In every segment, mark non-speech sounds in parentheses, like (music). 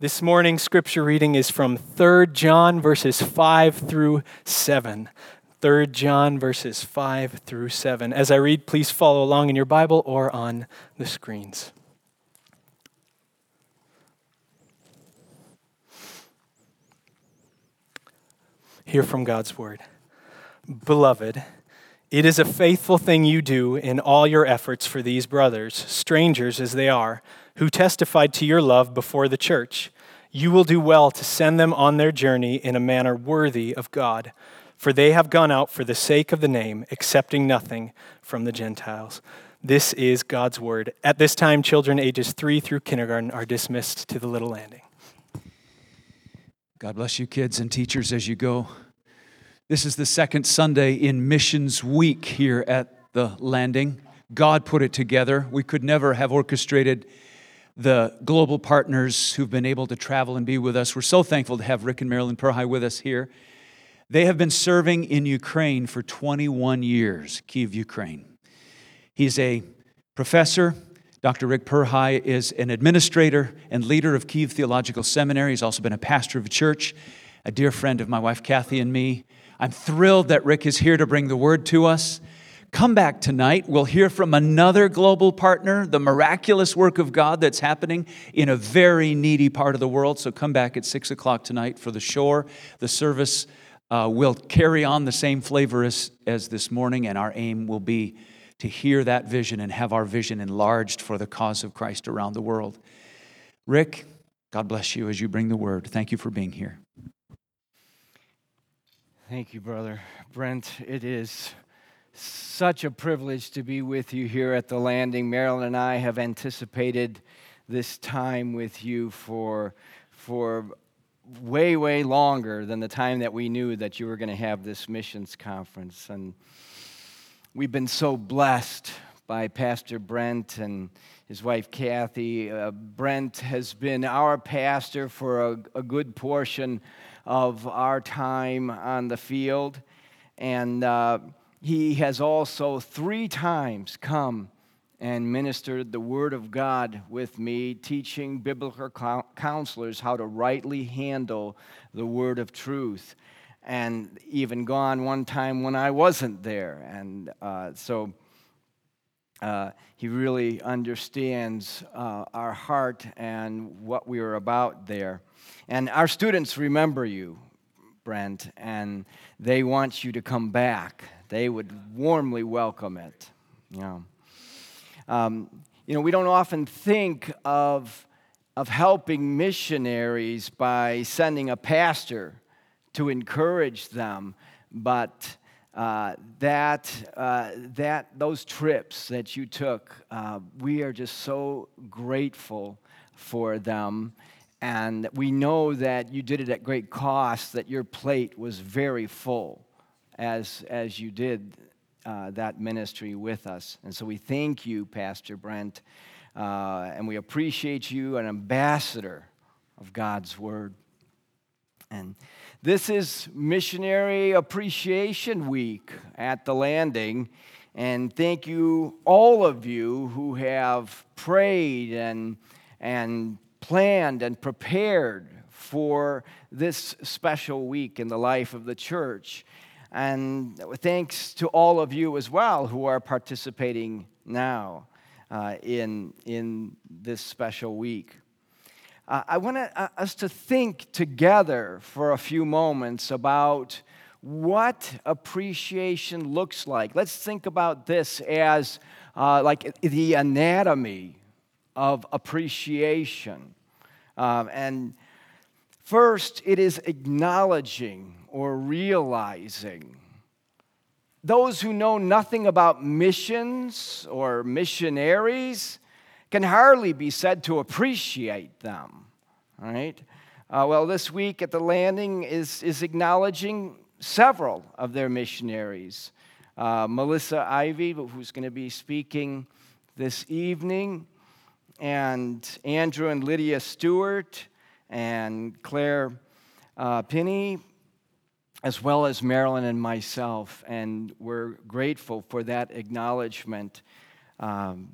This morning's scripture reading is from 3 John verses 5 through 7. 3 John verses 5 through 7. As I read, please follow along in your Bible or on the screens. Hear from God's word. Beloved, it is a faithful thing you do in all your efforts for these brothers, strangers as they are, who testified to your love before the church. You will do well to send them on their journey in a manner worthy of God, for they have gone out for the sake of the name, accepting nothing from the Gentiles. This is God's word. At this time, children ages three through kindergarten are dismissed to the little landing. God bless you, kids and teachers, as you go. This is the second Sunday in Missions Week here at the landing. God put it together. We could never have orchestrated the global partners who've been able to travel and be with us. We're so thankful to have Rick and Marilyn Perhai with us here. They have been serving in Ukraine for 21 years, Kiev, Ukraine. He's a professor. Dr. Rick Perhai is an administrator and leader of Kiev Theological Seminary. He's also been a pastor of a church, a dear friend of my wife Kathy and me. I'm thrilled that Rick is here to bring the word to us. Come back tonight. We'll hear from another global partner, the miraculous work of God that's happening in a very needy part of the world. So come back at 6 o'clock tonight for the shore. The service uh, will carry on the same flavor as, as this morning, and our aim will be to hear that vision and have our vision enlarged for the cause of Christ around the world. Rick, God bless you as you bring the word. Thank you for being here. Thank you, brother. Brent, it is such a privilege to be with you here at the landing. Marilyn and I have anticipated this time with you for, for way, way longer than the time that we knew that you were going to have this missions conference. And we've been so blessed by Pastor Brent and his wife Kathy. Uh, Brent has been our pastor for a, a good portion of our time on the field. And uh, he has also three times come and ministered the Word of God with me, teaching biblical counselors how to rightly handle the Word of truth. And even gone one time when I wasn't there. And uh, so uh, he really understands uh, our heart and what we are about there. And our students remember you, Brent, and they want you to come back. They would warmly welcome it. You know, um, you know we don't often think of, of helping missionaries by sending a pastor to encourage them, but uh, that, uh, that those trips that you took, uh, we are just so grateful for them. And we know that you did it at great cost, that your plate was very full as, as you did uh, that ministry with us. And so we thank you, Pastor Brent, uh, and we appreciate you, an ambassador of God's Word. And this is Missionary Appreciation Week at the landing. And thank you, all of you who have prayed and, and planned and prepared for this special week in the life of the church. And thanks to all of you as well who are participating now uh, in, in this special week. Uh, I want uh, us to think together for a few moments about what appreciation looks like. Let's think about this as uh, like the anatomy of appreciation. Um, and first, it is acknowledging or realizing. Those who know nothing about missions or missionaries can hardly be said to appreciate them, right? Uh, well, this week at the landing is, is acknowledging several of their missionaries. Uh, Melissa Ivy, who's going to be speaking this evening, and Andrew and Lydia Stewart, and Claire uh, Pinney, as well as Marilyn and myself. And we're grateful for that acknowledgement. Um,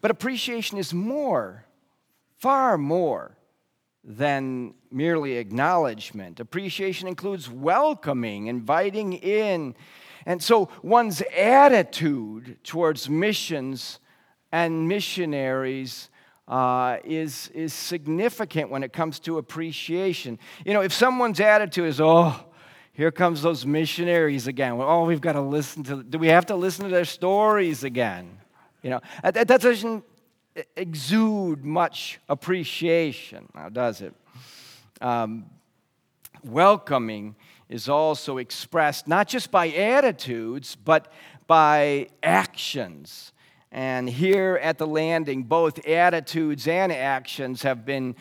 but appreciation is more, far more than merely acknowledgement. Appreciation includes welcoming, inviting in. And so one's attitude towards missions and missionaries uh, is, is significant when it comes to appreciation. You know, if someone's attitude is, oh, here comes those missionaries again. Oh, we've got to listen to, do we have to listen to their stories again? You know, that, that doesn't exude much appreciation, now does it? Um, welcoming is also expressed not just by attitudes, but by actions. And here at the landing, both attitudes and actions have been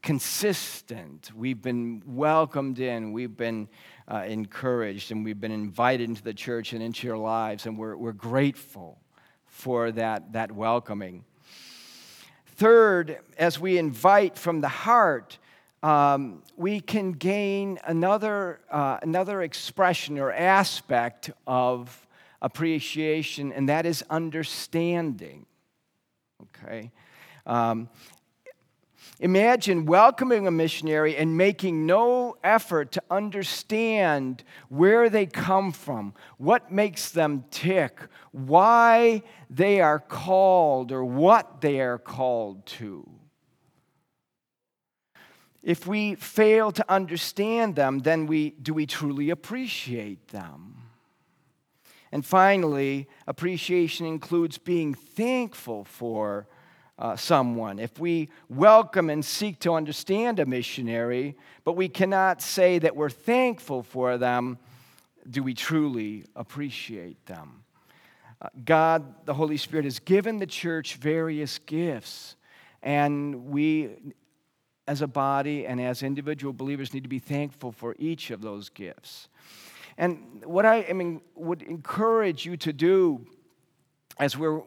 consistent. We've been welcomed in, we've been uh, encouraged, and we've been invited into the church and into your lives, and we're, we're grateful for that, that welcoming. Third, as we invite from the heart, um, we can gain another, uh, another expression or aspect of appreciation, and that is understanding. Okay? Um, Imagine welcoming a missionary and making no effort to understand where they come from, what makes them tick, why they are called, or what they are called to. If we fail to understand them, then we, do we truly appreciate them? And finally, appreciation includes being thankful for uh, someone. If we welcome and seek to understand a missionary, but we cannot say that we're thankful for them, do we truly appreciate them? Uh, God, the Holy Spirit, has given the church various gifts, and we, as a body and as individual believers, need to be thankful for each of those gifts. And what I, would encourage you to do as we're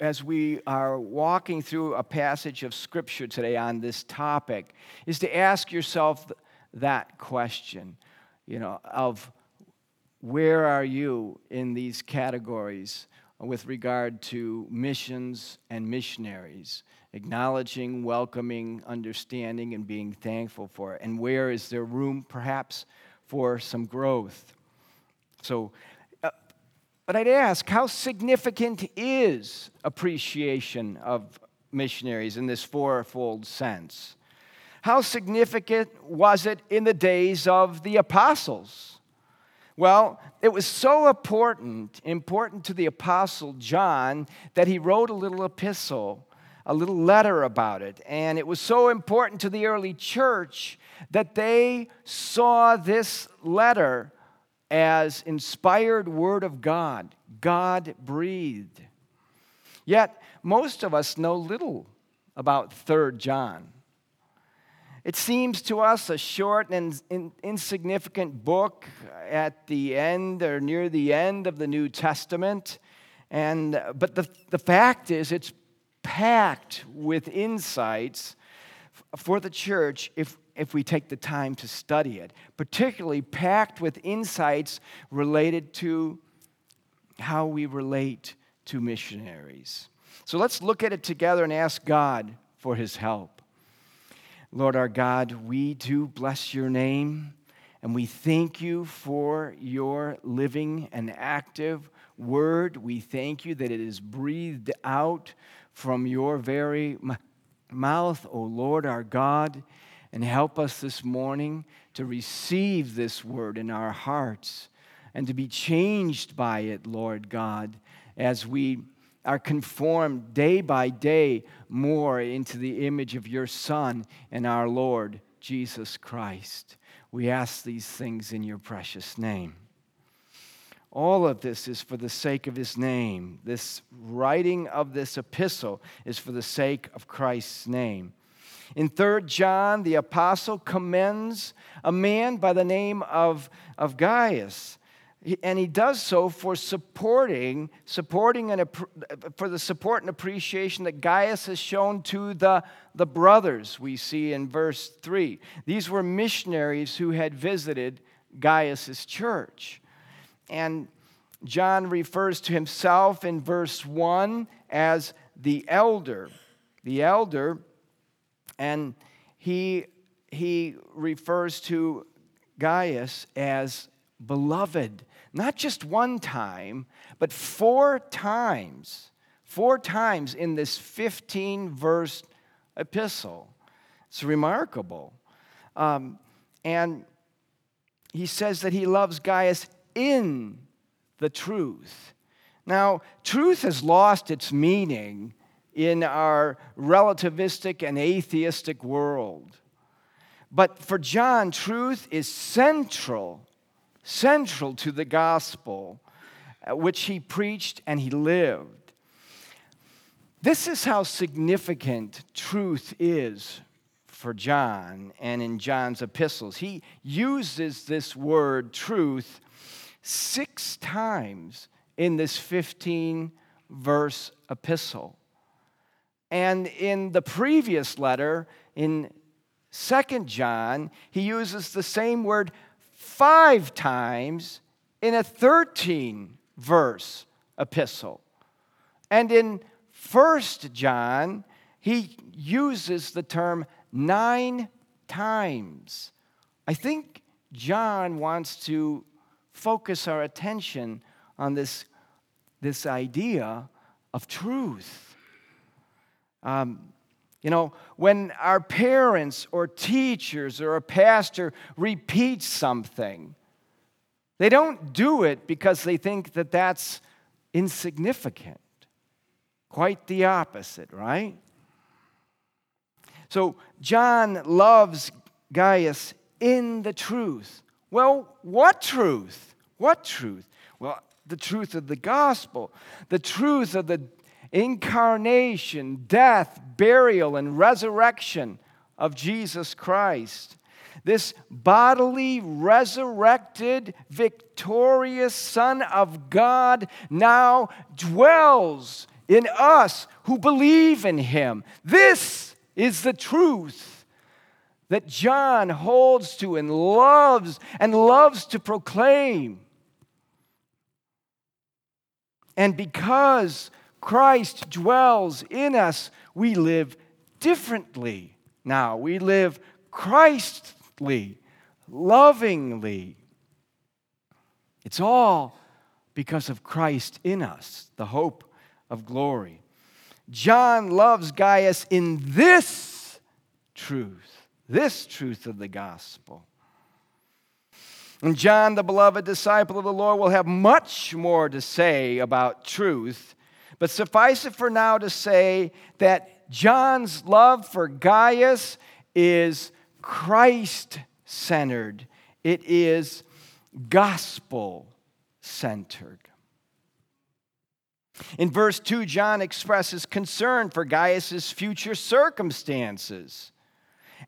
as we are walking through a passage of Scripture today on this topic is to ask yourself that question, you know, of where are you in these categories with regard to missions and missionaries, acknowledging, welcoming, understanding, and being thankful for it? And where is there room perhaps for some growth? So uh, but I'd ask, how significant is appreciation of missionaries in this fourfold sense? How significant was it in the days of the apostles? Well, it was so important, important to the apostle John, that he wrote a little epistle, a little letter about it. And it was so important to the early church that they saw this letter as inspired word of God, God breathed. Yet, most of us know little about 3rd John. It seems to us a short and insignificant book at the end or near the end of the New Testament. And, but the, the fact is, it's packed with insights for the church if if we take the time to study it, particularly packed with insights related to how we relate to missionaries. So let's look at it together and ask God for his help. Lord our God, we do bless your name and we thank you for your living and active word. We thank you that it is breathed out from your very mouth, O Lord our God and help us this morning to receive this word in our hearts and to be changed by it, Lord God, as we are conformed day by day more into the image of your Son and our Lord Jesus Christ. We ask these things in your precious name. All of this is for the sake of his name. This writing of this epistle is for the sake of Christ's name. In 3 John, the apostle commends a man by the name of, of Gaius. And he does so for supporting, supporting and for the support and appreciation that Gaius has shown to the, the brothers we see in verse 3. These were missionaries who had visited Gaius's church. And John refers to himself in verse 1 as the elder. The elder and he, he refers to Gaius as beloved, not just one time, but four times. Four times in this 15 verse epistle. It's remarkable. Um, and he says that he loves Gaius in the truth. Now, truth has lost its meaning in our relativistic and atheistic world. But for John, truth is central, central to the gospel, uh, which he preached and he lived. This is how significant truth is for John and in John's epistles. He uses this word truth six times in this 15 verse epistle. And in the previous letter, in Second John, he uses the same word five times in a 13 verse epistle. And in First John, he uses the term nine times. I think John wants to focus our attention on this, this idea of truth. Um, you know, when our parents or teachers or a pastor repeat something, they don't do it because they think that that's insignificant. Quite the opposite, right? So John loves Gaius in the truth. Well, what truth? What truth? Well, the truth of the gospel, the truth of the incarnation, death, burial, and resurrection of Jesus Christ. This bodily, resurrected, victorious Son of God now dwells in us who believe in Him. This is the truth that John holds to and loves and loves to proclaim. And because Christ dwells in us, we live differently now. We live Christly, lovingly. It's all because of Christ in us, the hope of glory. John loves Gaius in this truth, this truth of the gospel. And John, the beloved disciple of the Lord, will have much more to say about truth, but suffice it for now to say that John's love for Gaius is Christ centered, it is gospel centered. In verse 2, John expresses concern for Gaius' future circumstances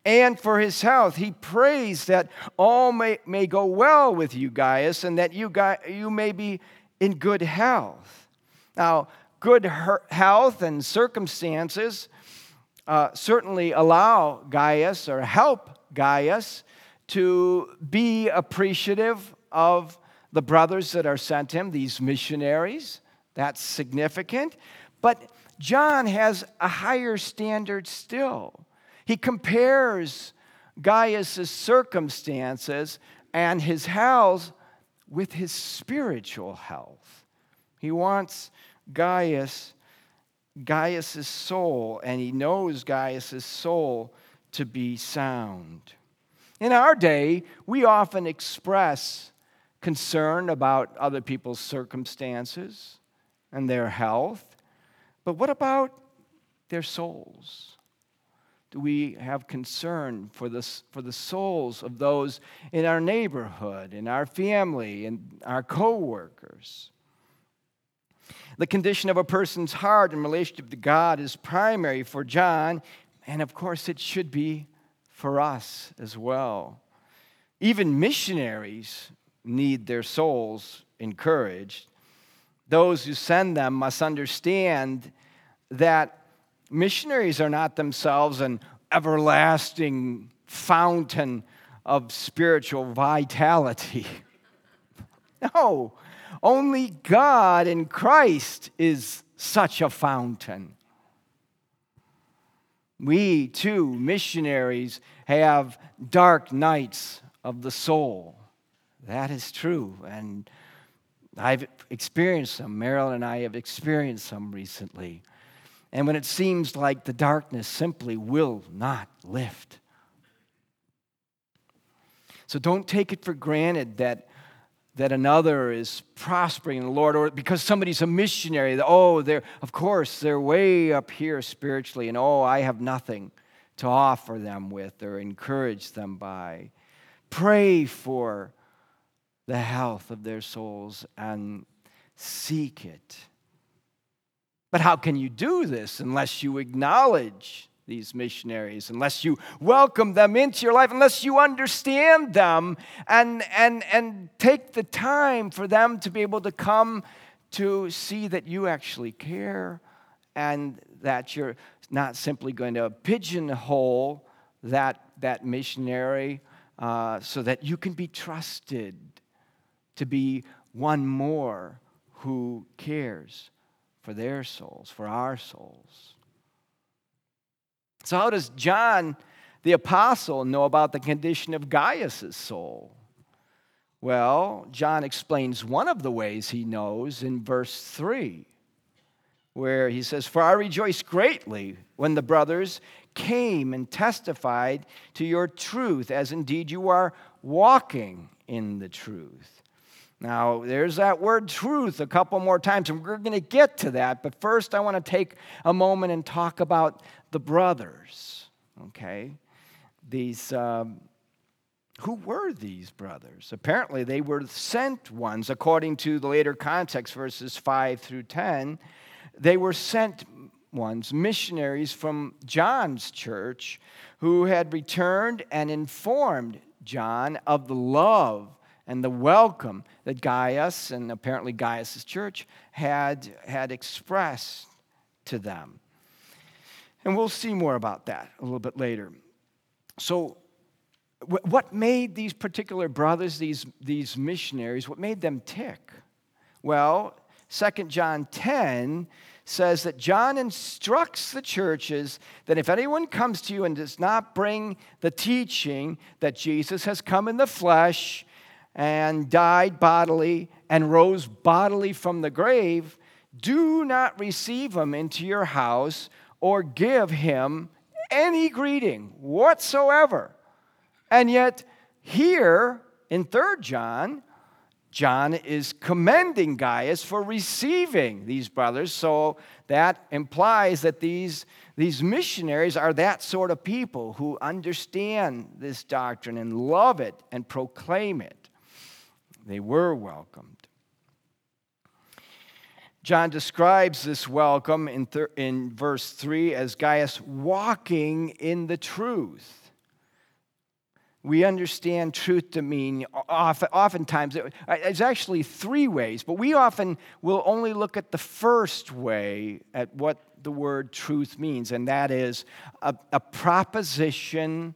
and for his health. He prays that all may, may go well with you, Gaius, and that you, you may be in good health. Now, good health and circumstances uh, certainly allow Gaius or help Gaius to be appreciative of the brothers that are sent him, these missionaries. That's significant. But John has a higher standard still. He compares Gaius' circumstances and his health with his spiritual health. He wants Gaius, Gaius' soul, and he knows Gaius' soul to be sound. In our day, we often express concern about other people's circumstances and their health. But what about their souls? Do we have concern for the, for the souls of those in our neighborhood, in our family, and our coworkers? The condition of a person's heart in relationship to God is primary for John, and of course, it should be for us as well. Even missionaries need their souls encouraged those who send them must understand that missionaries are not themselves an everlasting fountain of spiritual vitality. (laughs) no, only God in Christ is such a fountain. We, too, missionaries, have dark nights of the soul. That is true. And I've experienced them. Marilyn and I have experienced them recently. And when it seems like the darkness simply will not lift. So don't take it for granted that, that another is prospering in the Lord or because somebody's a missionary. That, oh, they're, of course, they're way up here spiritually, and oh, I have nothing to offer them with or encourage them by. Pray for the health of their souls and seek it. But how can you do this unless you acknowledge these missionaries, unless you welcome them into your life, unless you understand them and, and, and take the time for them to be able to come to see that you actually care and that you're not simply going to pigeonhole that, that missionary uh, so that you can be trusted to be one more who cares for their souls, for our souls. So, how does John the apostle know about the condition of Gaius' soul? Well, John explains one of the ways he knows in verse 3, where he says, For I rejoice greatly when the brothers came and testified to your truth, as indeed you are walking in the truth. Now, there's that word truth a couple more times, and we're going to get to that. But first, I want to take a moment and talk about the brothers. Okay? These, um, who were these brothers? Apparently, they were sent ones, according to the later context, verses 5 through 10. They were sent ones, missionaries from John's church, who had returned and informed John of the love and the welcome that Gaius and apparently Gaius' church had, had expressed to them. And we'll see more about that a little bit later. So, what made these particular brothers, these, these missionaries, what made them tick? Well, 2 John 10 says that John instructs the churches that if anyone comes to you and does not bring the teaching that Jesus has come in the flesh and died bodily and rose bodily from the grave, do not receive him into your house or give him any greeting whatsoever. And yet, here in 3 John, John is commending Gaius for receiving these brothers. So that implies that these, these missionaries are that sort of people who understand this doctrine and love it and proclaim it. They were welcomed. John describes this welcome in, thir- in verse 3 as Gaius walking in the truth. We understand truth to mean, often, oftentimes, it, it's actually three ways, but we often will only look at the first way at what the word truth means, and that is a, a proposition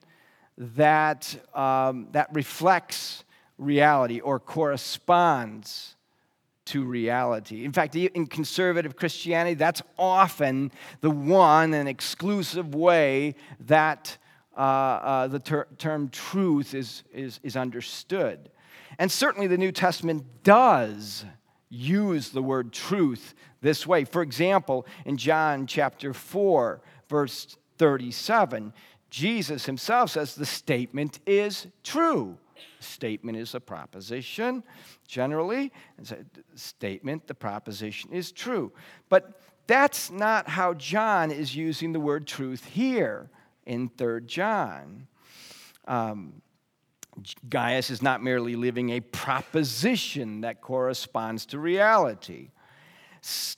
that, um, that reflects reality or corresponds to reality. In fact, in conservative Christianity, that's often the one and exclusive way that uh, uh, the ter- term truth is, is, is understood. And certainly the New Testament does use the word truth this way. For example, in John chapter 4, verse 37, Jesus himself says the statement is true statement is a proposition, generally. It's a statement, the proposition is true. But that's not how John is using the word truth here in 3 John. Um, Gaius is not merely living a proposition that corresponds to reality.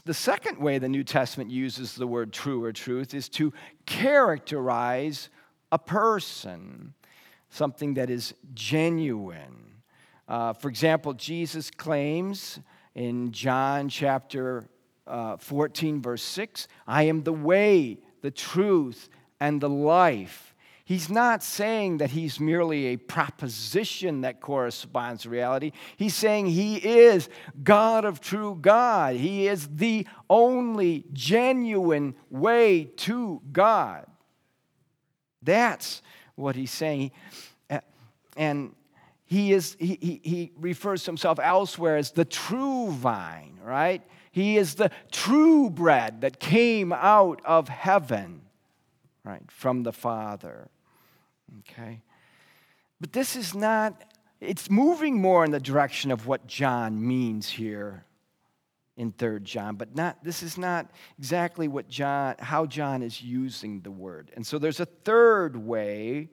The second way the New Testament uses the word true or truth is to characterize a person something that is genuine. Uh, for example, Jesus claims in John chapter uh, 14, verse 6, I am the way, the truth, and the life. He's not saying that he's merely a proposition that corresponds to reality. He's saying he is God of true God. He is the only genuine way to God. That's what he's saying. Uh, and he, is, he, he, he refers to himself elsewhere as the true vine, right? He is the true bread that came out of heaven, right, from the Father. Okay? But this is not, it's moving more in the direction of what John means here in third john but not this is not exactly what john how john is using the word. And so there's a third way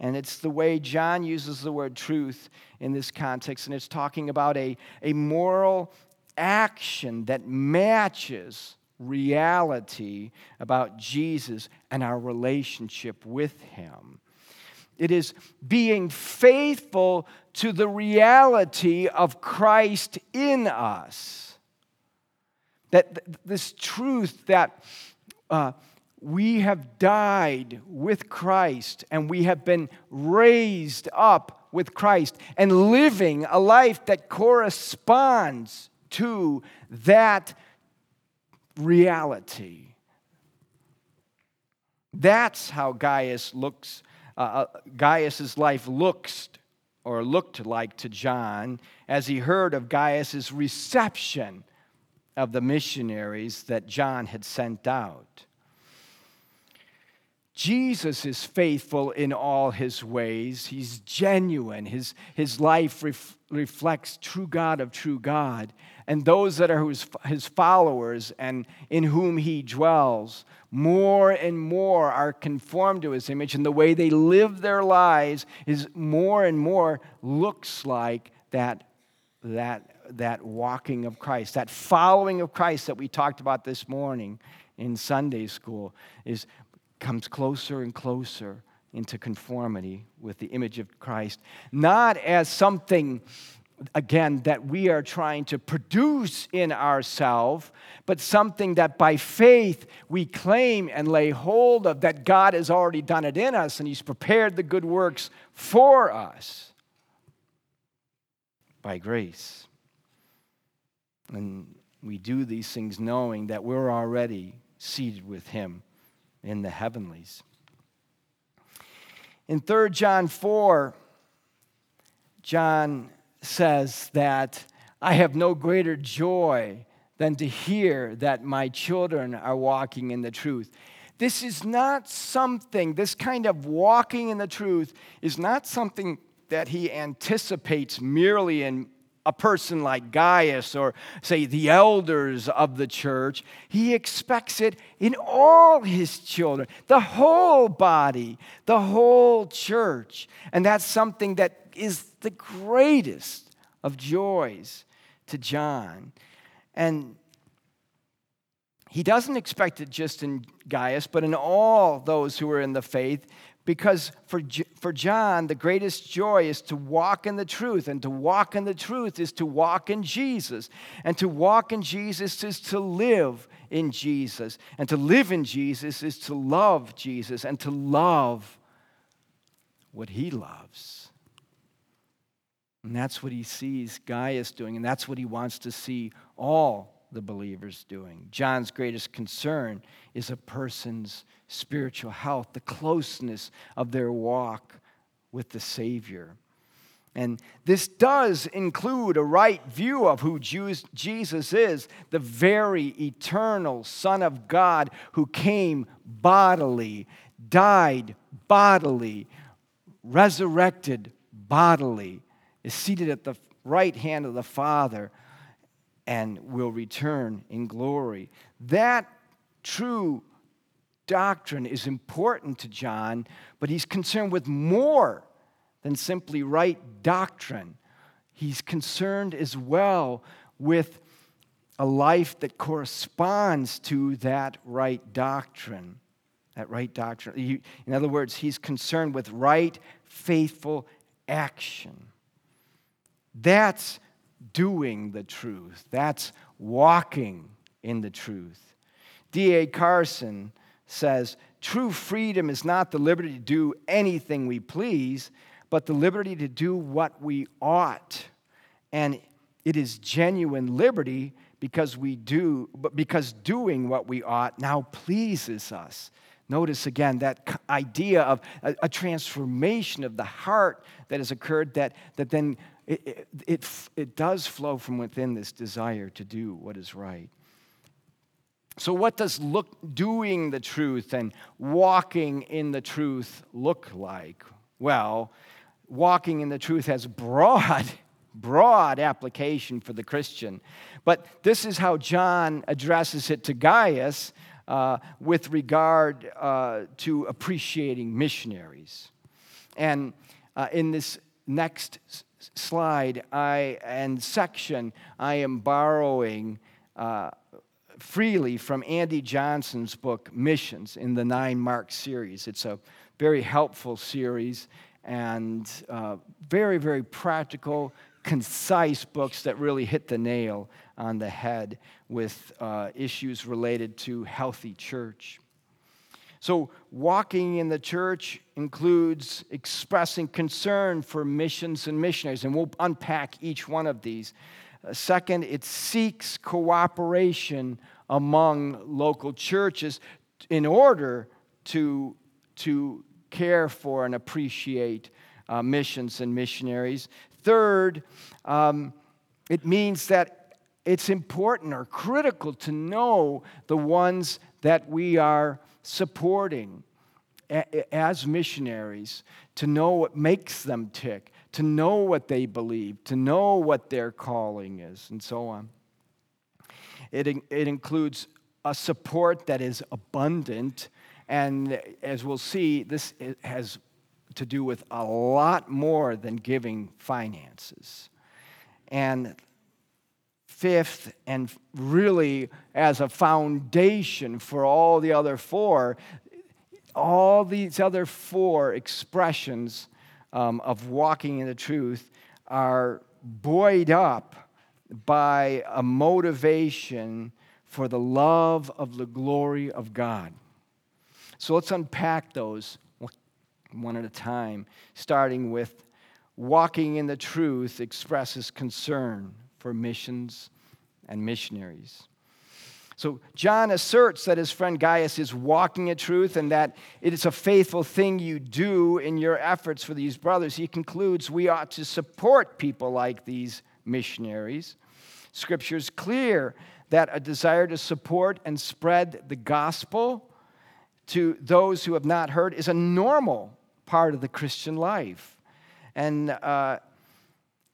and it's the way john uses the word truth in this context and it's talking about a, a moral action that matches reality about jesus and our relationship with him. It is being faithful to the reality of christ in us that this truth that uh, we have died with Christ and we have been raised up with Christ and living a life that corresponds to that reality. That's how Gaius looks, uh, uh Gaius's life looks or looked like to John as he heard of Gaius's reception of the missionaries that John had sent out. Jesus is faithful in all his ways. He's genuine. His, his life ref, reflects true God of true God. And those that are his, his followers and in whom he dwells, more and more are conformed to his image. And the way they live their lives is more and more looks like that, that that walking of Christ, that following of Christ that we talked about this morning in Sunday school, is comes closer and closer into conformity with the image of Christ, not as something again that we are trying to produce in ourselves, but something that by faith we claim and lay hold of that God has already done it in us and He's prepared the good works for us by grace. And we do these things knowing that we're already seated with Him in the heavenlies. In 3 John 4, John says that I have no greater joy than to hear that my children are walking in the truth. This is not something, this kind of walking in the truth is not something that he anticipates merely in a person like Gaius or, say, the elders of the church. He expects it in all his children, the whole body, the whole church. And that's something that is the greatest of joys to John. And he doesn't expect it just in Gaius, but in all those who are in the faith, because for, for John, the greatest joy is to walk in the truth. And to walk in the truth is to walk in Jesus. And to walk in Jesus is to live in Jesus. And to live in Jesus is to love Jesus and to love what he loves. And that's what he sees Gaius doing. And that's what he wants to see all the believers doing. John's greatest concern is a person's spiritual health, the closeness of their walk with the Savior. And this does include a right view of who Jesus is, the very eternal Son of God who came bodily, died bodily, resurrected bodily, is seated at the right hand of the Father, and will return in glory. That true doctrine is important to John, but he's concerned with more than simply right doctrine. He's concerned as well with a life that corresponds to that right doctrine. That right doctrine. In other words, he's concerned with right, faithful action. That's doing the truth, that's walking in the truth. D.A. Carson says true freedom is not the liberty to do anything we please, but the liberty to do what we ought. And it is genuine liberty because we do, but because doing what we ought now pleases us, Notice again that idea of a, a, transformation of the heart that has occurred that, that then it, it, it, it does flow from within this desire to do what is right. So, what does look, doing the truth and walking in the truth look like? Well, walking in the truth has broad, (laughs) broad application for the Christian. But this is how John addresses it to Gaius uh, with regard uh, to appreciating missionaries. And uh, in this next slide I, and section, I am borrowing uh, freely from Andy Johnson's book, Missions, in the Nine Mark series. It's a very helpful series and uh, very, very practical, concise books that really hit the nail on the head with uh, issues related to healthy church. So, walking in the church includes expressing concern for missions and missionaries, and we'll unpack each one of these. Second, it seeks cooperation among local churches in order to, to care for and appreciate uh, missions and missionaries. Third, um, it means that it's important or critical to know the ones that we are supporting as missionaries, to know what makes them tick, to know what they believe, to know what their calling is, and so on. It, it includes a support that is abundant, and as we'll see, this has to do with a lot more than giving finances. And fifth, and really as a foundation for all the other four, all these other four expressions um, of walking in the truth are buoyed up by a motivation for the love of the glory of God. So let's unpack those one at a time, starting with walking in the truth expresses concern for missions and missionaries. So, John asserts that his friend Gaius is walking in truth and that it is a faithful thing you do in your efforts for these brothers. He concludes we ought to support people like these missionaries. Scripture is clear that a desire to support and spread the gospel to those who have not heard is a normal part of the Christian life and uh,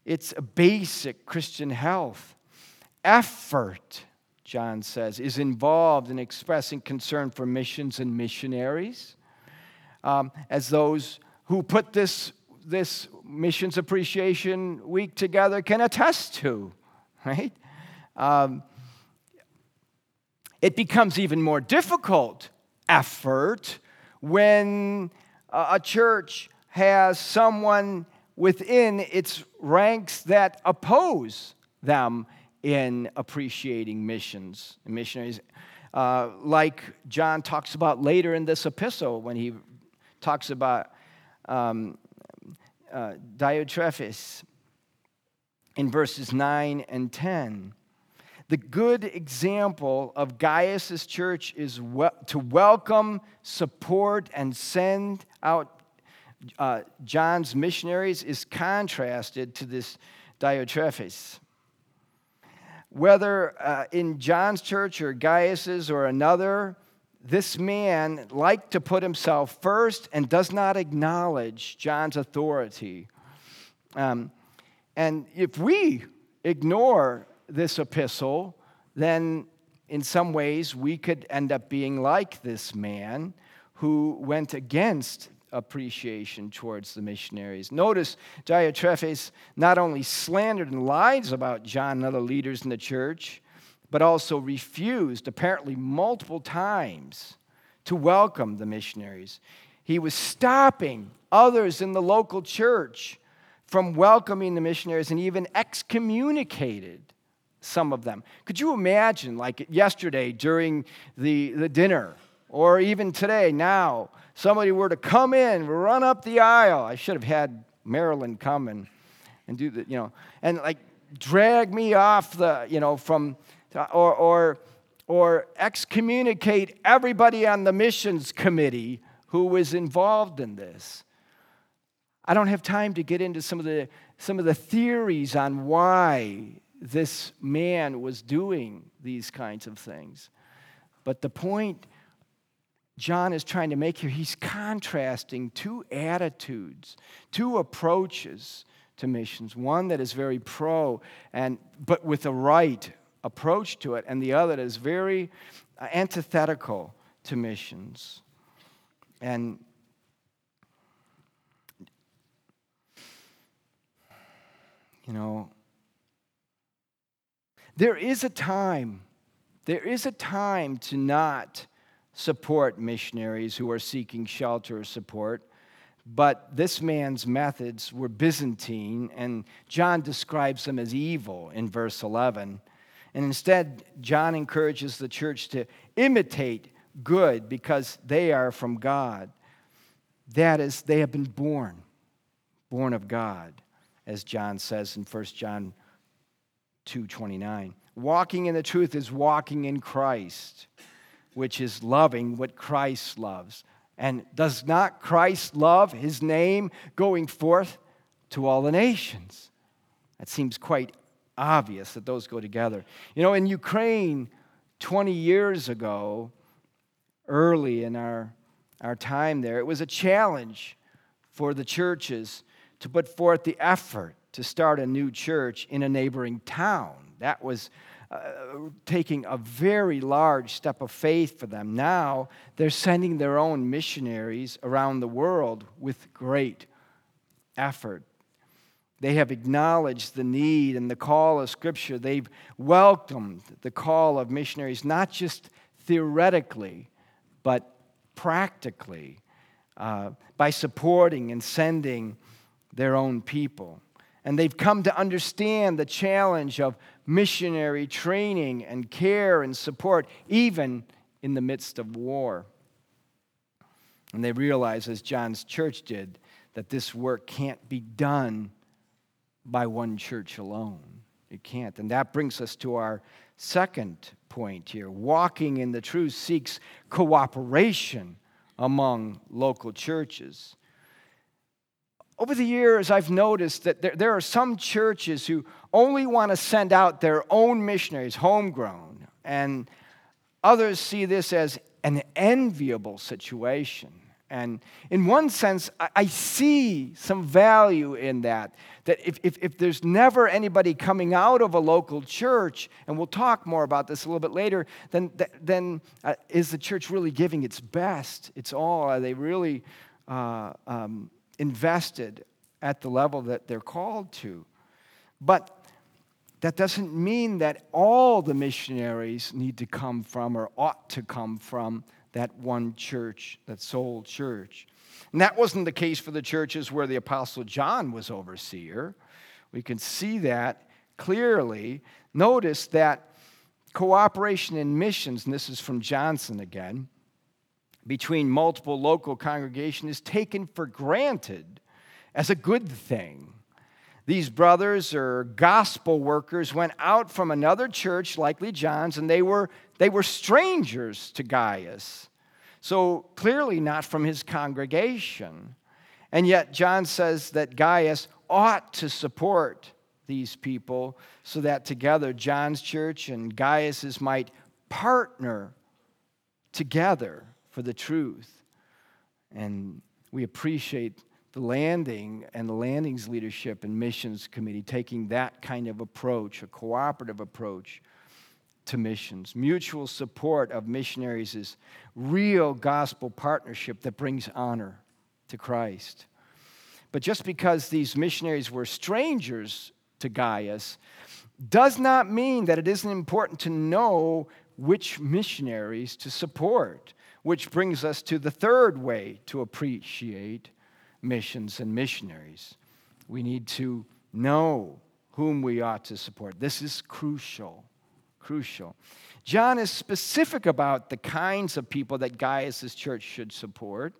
it's a basic Christian health. Effort, John says, is involved in expressing concern for missions and missionaries, um, as those who put this, this Missions Appreciation Week together can attest to, right? Um, it becomes even more difficult effort when a church has someone within its ranks that oppose them in appreciating missions and missionaries. Uh, like John talks about later in this epistle when he talks about um, uh, Diotrephes in verses 9 and 10. The good example of Gaius' church is we- to welcome, support, and send out uh, John's missionaries is contrasted to this Diotrephes. Whether uh, in John's church or Gaius's or another, this man liked to put himself first and does not acknowledge John's authority. Um, and if we ignore this epistle, then in some ways we could end up being like this man who went against appreciation towards the missionaries. Notice Diotrephes not only slandered and lied about John and other leaders in the church, but also refused, apparently multiple times, to welcome the missionaries. He was stopping others in the local church from welcoming the missionaries and even excommunicated some of them. Could you imagine, like yesterday during the, the dinner, or even today, now, somebody were to come in, run up the aisle, I should have had Marilyn come and, and do the, you know, and like drag me off the, you know, from, or, or, or excommunicate everybody on the missions committee who was involved in this. I don't have time to get into some of the, some of the theories on why this man was doing these kinds of things. But the point John is trying to make here, he's contrasting two attitudes, two approaches to missions. One that is very pro and but with a right approach to it, and the other that is very uh, antithetical to missions. And you know, there is a time, there is a time to not support missionaries who are seeking shelter or support. But this man's methods were Byzantine, and John describes them as evil in verse 11. And instead, John encourages the church to imitate good because they are from God. That is, they have been born, born of God, as John says in 1 John 2:29. Walking in the truth is walking in Christ, which is loving what Christ loves. And does not Christ love his name going forth to all the nations? That seems quite obvious that those go together. You know, in Ukraine 20 years ago, early in our, our time there, it was a challenge for the churches to put forth the effort to start a new church in a neighboring town. That was uh, taking a very large step of faith for them. Now they're sending their own missionaries around the world with great effort. They have acknowledged the need and the call of Scripture. They've welcomed the call of missionaries, not just theoretically, but practically, uh, by supporting and sending their own people. And they've come to understand the challenge of missionary training and care and support, even in the midst of war. And they realize, as John's church did, that this work can't be done by one church alone. It can't. And that brings us to our second point here. Walking in the truth seeks cooperation among local churches. Over the years, I've noticed that there, there are some churches who only want to send out their own missionaries, homegrown, and others see this as an enviable situation. And in one sense, I see some value in that. That if, if, if, there's never anybody coming out of a local church, and we'll talk more about this a little bit later, then, then uh, is the church really giving its best, its all? Are they really uh, um, invested at the level that they're called to? But that doesn't mean that all the missionaries need to come from or ought to come from that one church, that sole church. And that wasn't the case for the churches where the Apostle John was overseer. We can see that clearly. Notice that cooperation in missions, and this is from Johnson again, between multiple local congregations is taken for granted as a good thing. These brothers or gospel workers went out from another church, likely John's, and they were, they were strangers to Gaius. So clearly not from his congregation. And yet, John says that Gaius ought to support these people so that together John's church and Gaius's might partner together for the truth. And we appreciate the landing and the landing's leadership and missions committee taking that kind of approach, a cooperative approach to missions. Mutual support of missionaries is real gospel partnership that brings honor to Christ. But just because these missionaries were strangers to Gaius does not mean that it isn't important to know which missionaries to support, which brings us to the third way to appreciate missions and missionaries. We need to know whom we ought to support. This is crucial. Crucial. John is specific about the kinds of people that Gaius' church should support.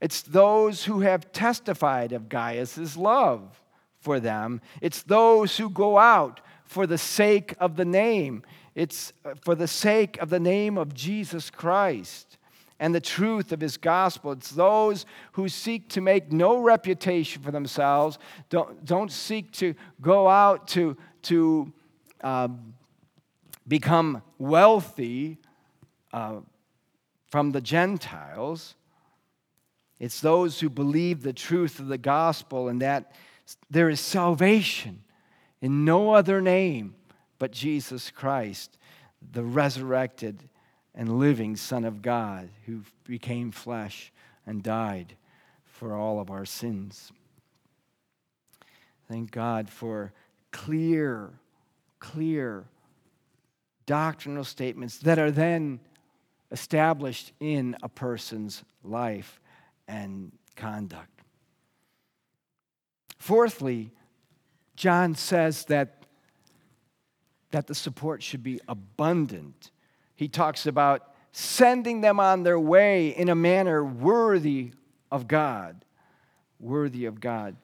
It's those who have testified of Gaius' love for them. It's those who go out for the sake of the name. It's uh, for the sake of the name of Jesus Christ and the truth of his gospel. It's those who seek to make no reputation for themselves, don't, don't seek to go out to, to uh, become wealthy uh, from the Gentiles. It's those who believe the truth of the gospel and that there is salvation in no other name but Jesus Christ, the resurrected and living Son of God who became flesh and died for all of our sins. Thank God for clear, clear doctrinal statements that are then established in a person's life and conduct. Fourthly, John says that, that the support should be abundant he talks about sending them on their way in a manner worthy of God. Worthy of God.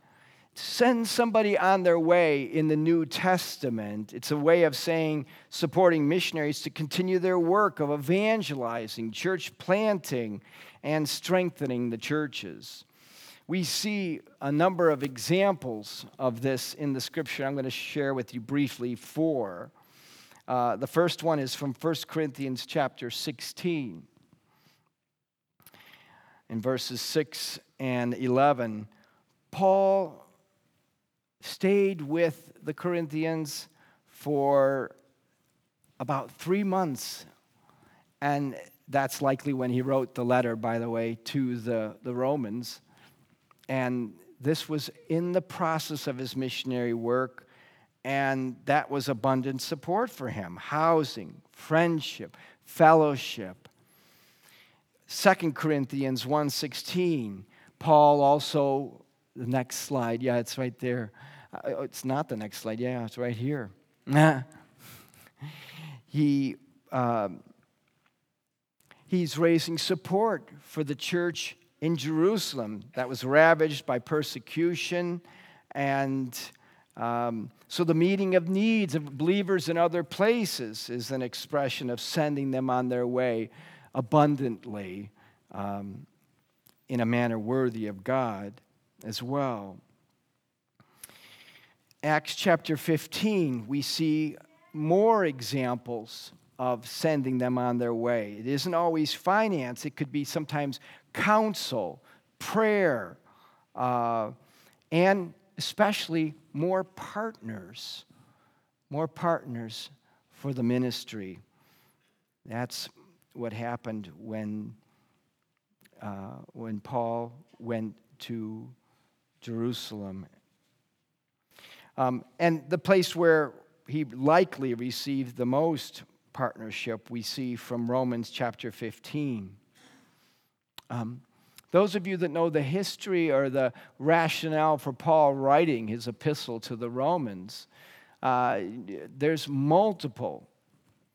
Send somebody on their way in the New Testament. It's a way of saying supporting missionaries to continue their work of evangelizing, church planting, and strengthening the churches. We see a number of examples of this in the scripture. I'm going to share with you briefly four. Uh, the first one is from 1 Corinthians chapter 16. In verses 6 and 11, Paul stayed with the Corinthians for about three months. And that's likely when he wrote the letter, by the way, to the, the Romans. And this was in the process of his missionary work and that was abundant support for him. Housing friendship fellowship. 2 corinthians 1.16 paul also the next slide yeah it's right there. Uh, it's not the next slide yeah it's right here. (laughs) He um, he's raising support for the church in jerusalem that was ravaged by persecution and um, so, the meeting of needs of believers in other places is an expression of sending them on their way abundantly um, in a manner worthy of God as well. Acts chapter 15, we see more examples of sending them on their way. It isn't always finance, it could be sometimes counsel, prayer, uh, and especially more partners, more partners for the ministry. That's what happened when, uh, when Paul went to Jerusalem. Um, and the place where he likely received the most partnership we see from Romans chapter 15. Um, those of you that know the history or the rationale for Paul writing his epistle to the Romans, uh, there's multiple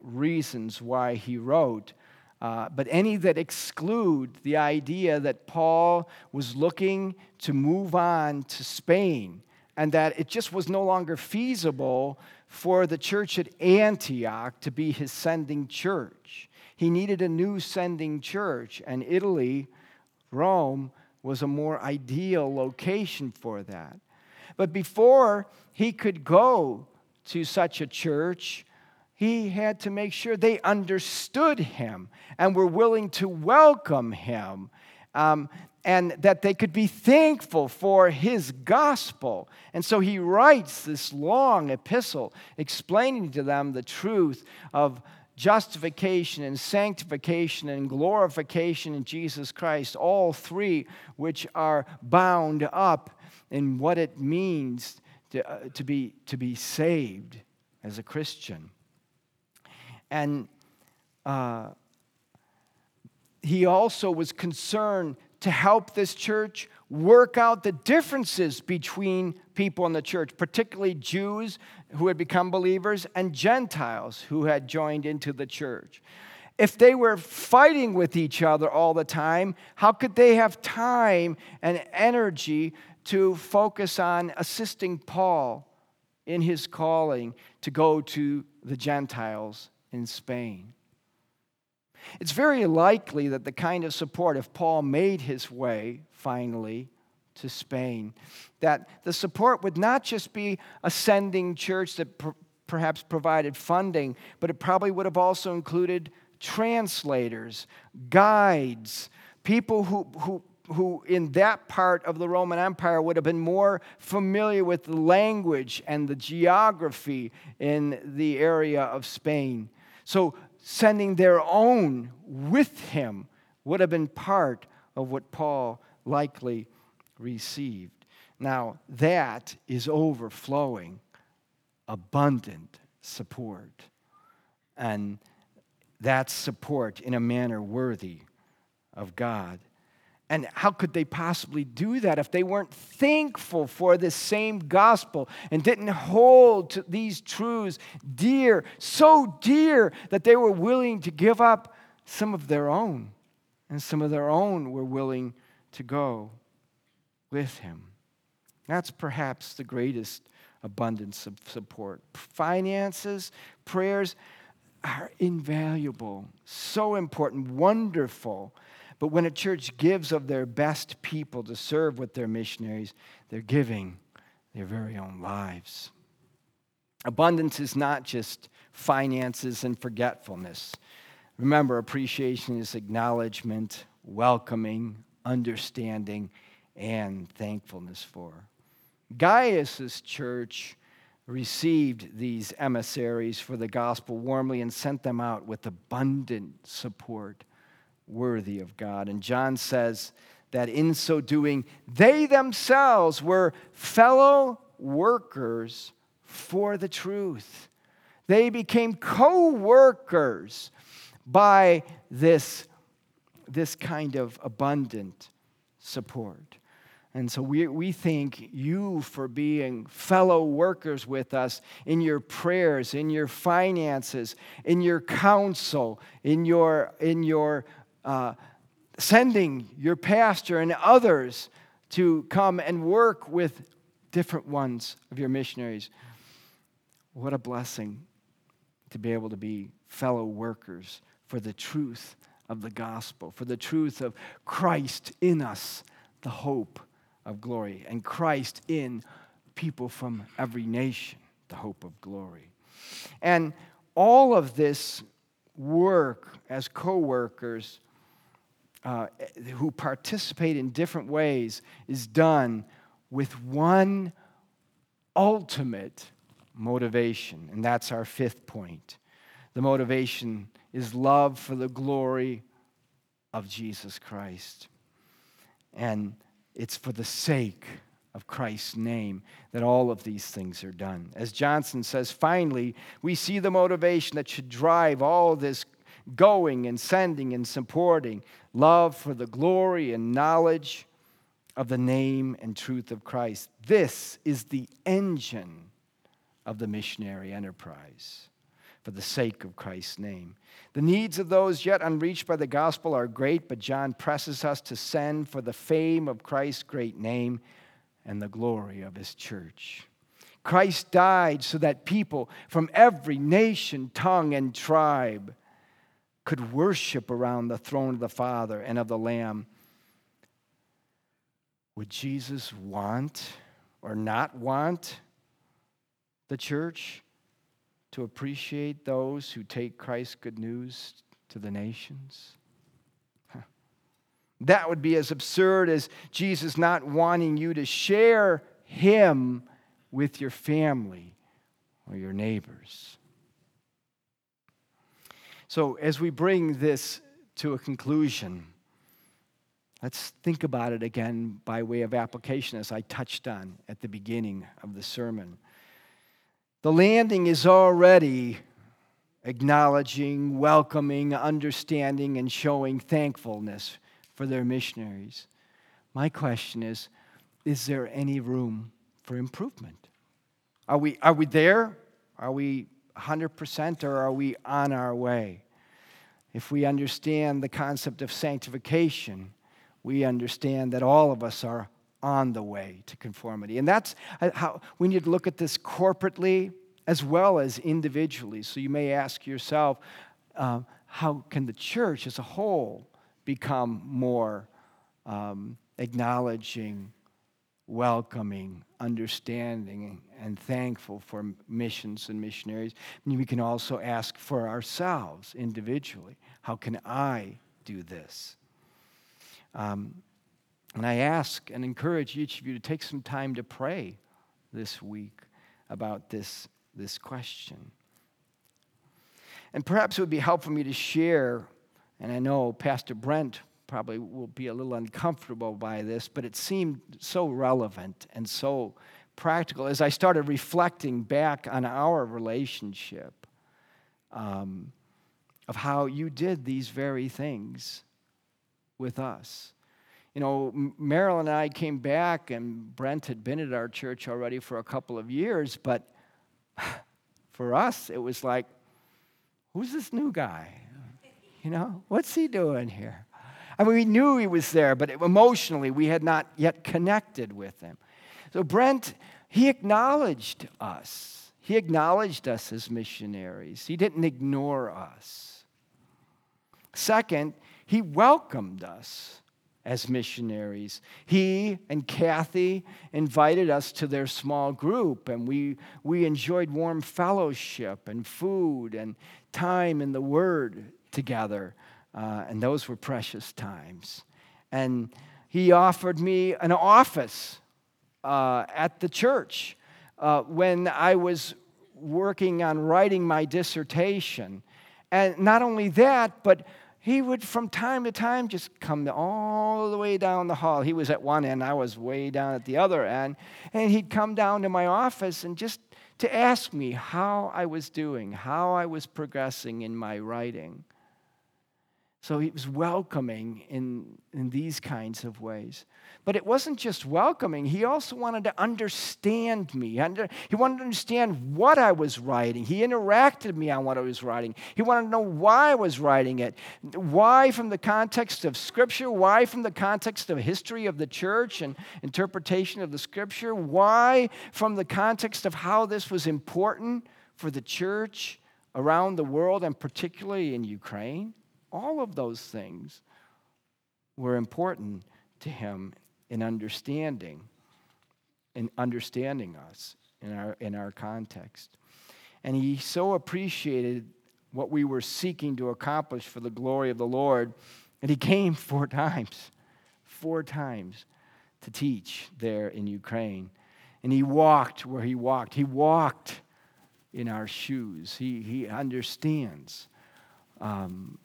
reasons why he wrote. Uh, but any that exclude the idea that Paul was looking to move on to Spain and that it just was no longer feasible for the church at Antioch to be his sending church. He needed a new sending church, and Italy Rome was a more ideal location for that. But before he could go to such a church, he had to make sure they understood him and were willing to welcome him. Um, and that they could be thankful for his gospel. And so he writes this long epistle explaining to them the truth of justification and sanctification and glorification in Jesus Christ, all three which are bound up in what it means to, uh, to, be, to be saved as a Christian. And uh, he also was concerned to help this church work out the differences between people in the church, particularly Jews who had become believers and Gentiles who had joined into the church. If they were fighting with each other all the time, how could they have time and energy to focus on assisting Paul in his calling to go to the Gentiles in Spain. It's very likely that the kind of support, if Paul made his way finally to Spain, that the support would not just be a sending church that per- perhaps provided funding, but it probably would have also included translators, guides, people who, who, who in that part of the Roman Empire would have been more familiar with the language and the geography in the area of Spain. So sending their own with him would have been part of what Paul likely received. Now, that is overflowing, abundant support. And that's support in a manner worthy of God. And how could they possibly do that if they weren't thankful for this same gospel and didn't hold these truths dear, so dear that they were willing to give up some of their own, and some of their own were willing to go with him? That's perhaps the greatest abundance of support. Finances, prayers are invaluable, so important, wonderful but when a church gives of their best people to serve with their missionaries, they're giving their very own lives. Abundance is not just finances and forgetfulness. Remember, appreciation is acknowledgement, welcoming, understanding, and thankfulness for. Gaius's church received these emissaries for the gospel warmly and sent them out with abundant support worthy of God. And John says that in so doing, they themselves were fellow workers for the truth. They became co workers by this, this kind of abundant support. And so we, we thank you for being fellow workers with us in your prayers, in your finances, in your counsel, in your, in your uh, sending your pastor and others to come and work with different ones of your missionaries. What a blessing to be able to be fellow workers for the truth of the gospel, for the truth of Christ in us, the hope of glory, and Christ in people from every nation, the hope of glory. And all of this work as co workers uh, who participate in different ways is done with one ultimate motivation, and that's our fifth point. The motivation is love for the glory of Jesus Christ. And it's for the sake of Christ's name that all of these things are done. As Johnson says, finally, we see the motivation that should drive all this going and sending and supporting, love for the glory and knowledge of the name and truth of Christ. This is the engine of the missionary enterprise for the sake of Christ's name. The needs of those yet unreached by the gospel are great, but John presses us to send for the fame of Christ's great name and the glory of his church. Christ died so that people from every nation, tongue, and tribe could worship around the throne of the Father and of the Lamb. Would Jesus want or not want the church to appreciate those who take Christ's good news to the nations? That would be as absurd as Jesus not wanting you to share him with your family or your neighbors. So, as we bring this to a conclusion, let's think about it again by way of application, as I touched on at the beginning of the sermon. The landing is already acknowledging, welcoming, understanding, and showing thankfulness for their missionaries. My question is is there any room for improvement? Are we, are we there? Are we 100% or are we on our way? If we understand the concept of sanctification, we understand that all of us are on the way to conformity. And that's how we need to look at this corporately as well as individually. So you may ask yourself, uh, how can the church as a whole become more um, acknowledging, welcoming, understanding, and thankful for missions and missionaries? And we can also ask for ourselves individually how can I do this? Um, and I ask and encourage each of you to take some time to pray this week about this, this question. And perhaps it would be helpful for me to share, and I know Pastor Brent probably will be a little uncomfortable by this, but it seemed so relevant and so practical as I started reflecting back on our relationship um, of how you did these very things with us. You know, Marilyn and I came back, and Brent had been at our church already for a couple of years, but (sighs) for us, it was like, who's this new guy? You know, what's he doing here? I mean, we knew he was there, but emotionally, we had not yet connected with him. So, Brent, he acknowledged us. He acknowledged us as missionaries. He didn't ignore us. Second, he welcomed us as missionaries. He and Kathy invited us to their small group, and we, we enjoyed warm fellowship and food and time in the Word together. Uh, and those were precious times. And he offered me an office uh, at the church uh, when I was working on writing my dissertation. And not only that, but he would from time to time just come all the way down the hall. He was at one end, I was way down at the other end. And he'd come down to my office and just to ask me how I was doing, how I was progressing in my writing. So he was welcoming in, in these kinds of ways. But it wasn't just welcoming, he also wanted to understand me. He wanted to understand what I was writing. He interacted me on what I was writing. He wanted to know why I was writing it. Why from the context of Scripture? Why from the context of history of the church and interpretation of the Scripture? Why from the context of how this was important for the church around the world and particularly in Ukraine? All of those things were important to him in understanding in understanding us in our in our context. And he so appreciated what we were seeking to accomplish for the glory of the Lord. And he came (laughs) four times, four times to teach there in Ukraine. And he walked where he walked. He walked in our shoes. He, he understands um,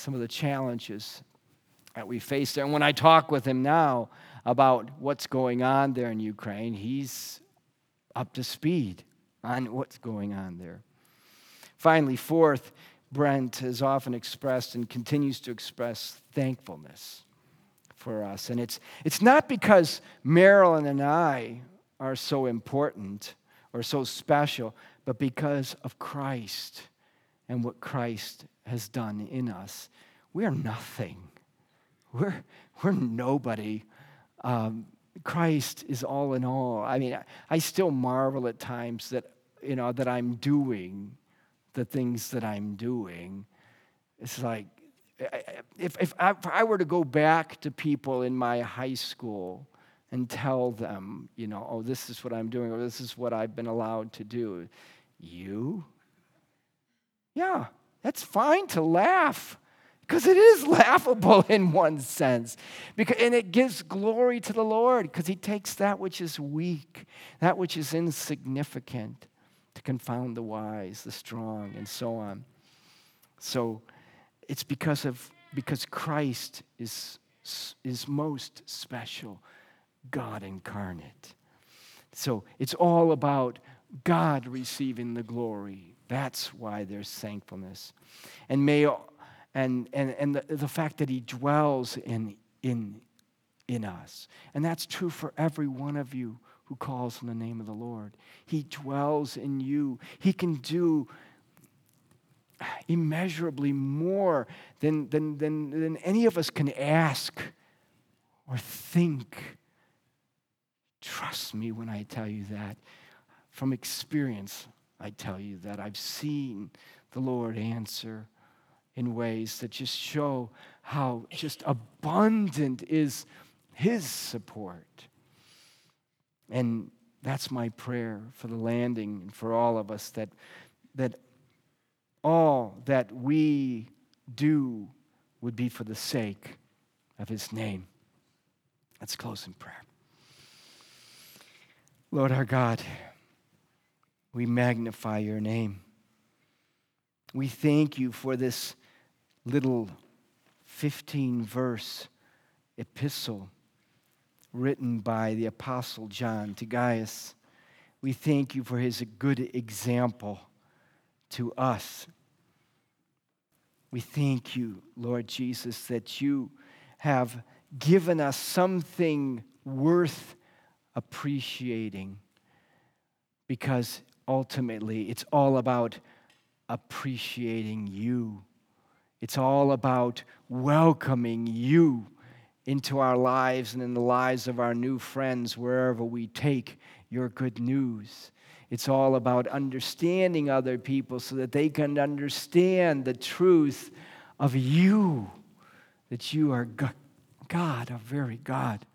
some of the challenges that we face there. And when I talk with him now about what's going on there in Ukraine, he's up to speed on what's going on there. Finally, fourth, Brent has often expressed and continues to express thankfulness for us. And it's, it's not because Marilyn and I are so important or so special, but because of Christ and what Christ has done in us. We're nothing. We're, we're nobody. Um, Christ is all in all. I mean, I, I still marvel at times that, you know, that I'm doing the things that I'm doing. It's like, if, if, I, if I were to go back to people in my high school and tell them, you know, oh, this is what I'm doing, or this is what I've been allowed to do, you? Yeah, that's fine to laugh because it is (laughs) laughable in one sense. Because, and it gives glory to the Lord because He takes that which is weak, that which is insignificant, to confound the wise, the strong, and so on. So it's because of because Christ is, is most special, God incarnate. So it's all about God receiving the glory. That's why there's thankfulness. And may and and, and the, the fact that he dwells in in in us. And that's true for every one of you who calls on the name of the Lord. He dwells in you. He can do immeasurably more than, than, than, than any of us can ask or think. Trust me when I tell you that from experience, I tell you that I've seen the Lord answer in ways that just show how just abundant is His support. And that's my prayer for the landing and for all of us that, that all that we do would be for the sake of His name. Let's close in prayer. Lord our God, we magnify your name. We thank you for this little 15 verse epistle written by the Apostle John to Gaius. We thank you for his good example to us. We thank you, Lord Jesus, that you have given us something worth appreciating because ultimately it's all about appreciating you. It's all about welcoming you into our lives and in the lives of our new friends wherever we take your good news. It's all about understanding other people so that they can understand the truth of you, that you are God, a very God,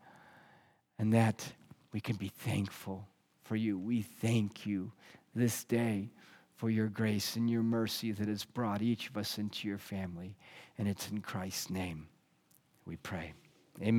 and that we can be thankful for you. We thank you this day for your grace and your mercy that has brought each of us into your family. And it's in Christ's name we pray.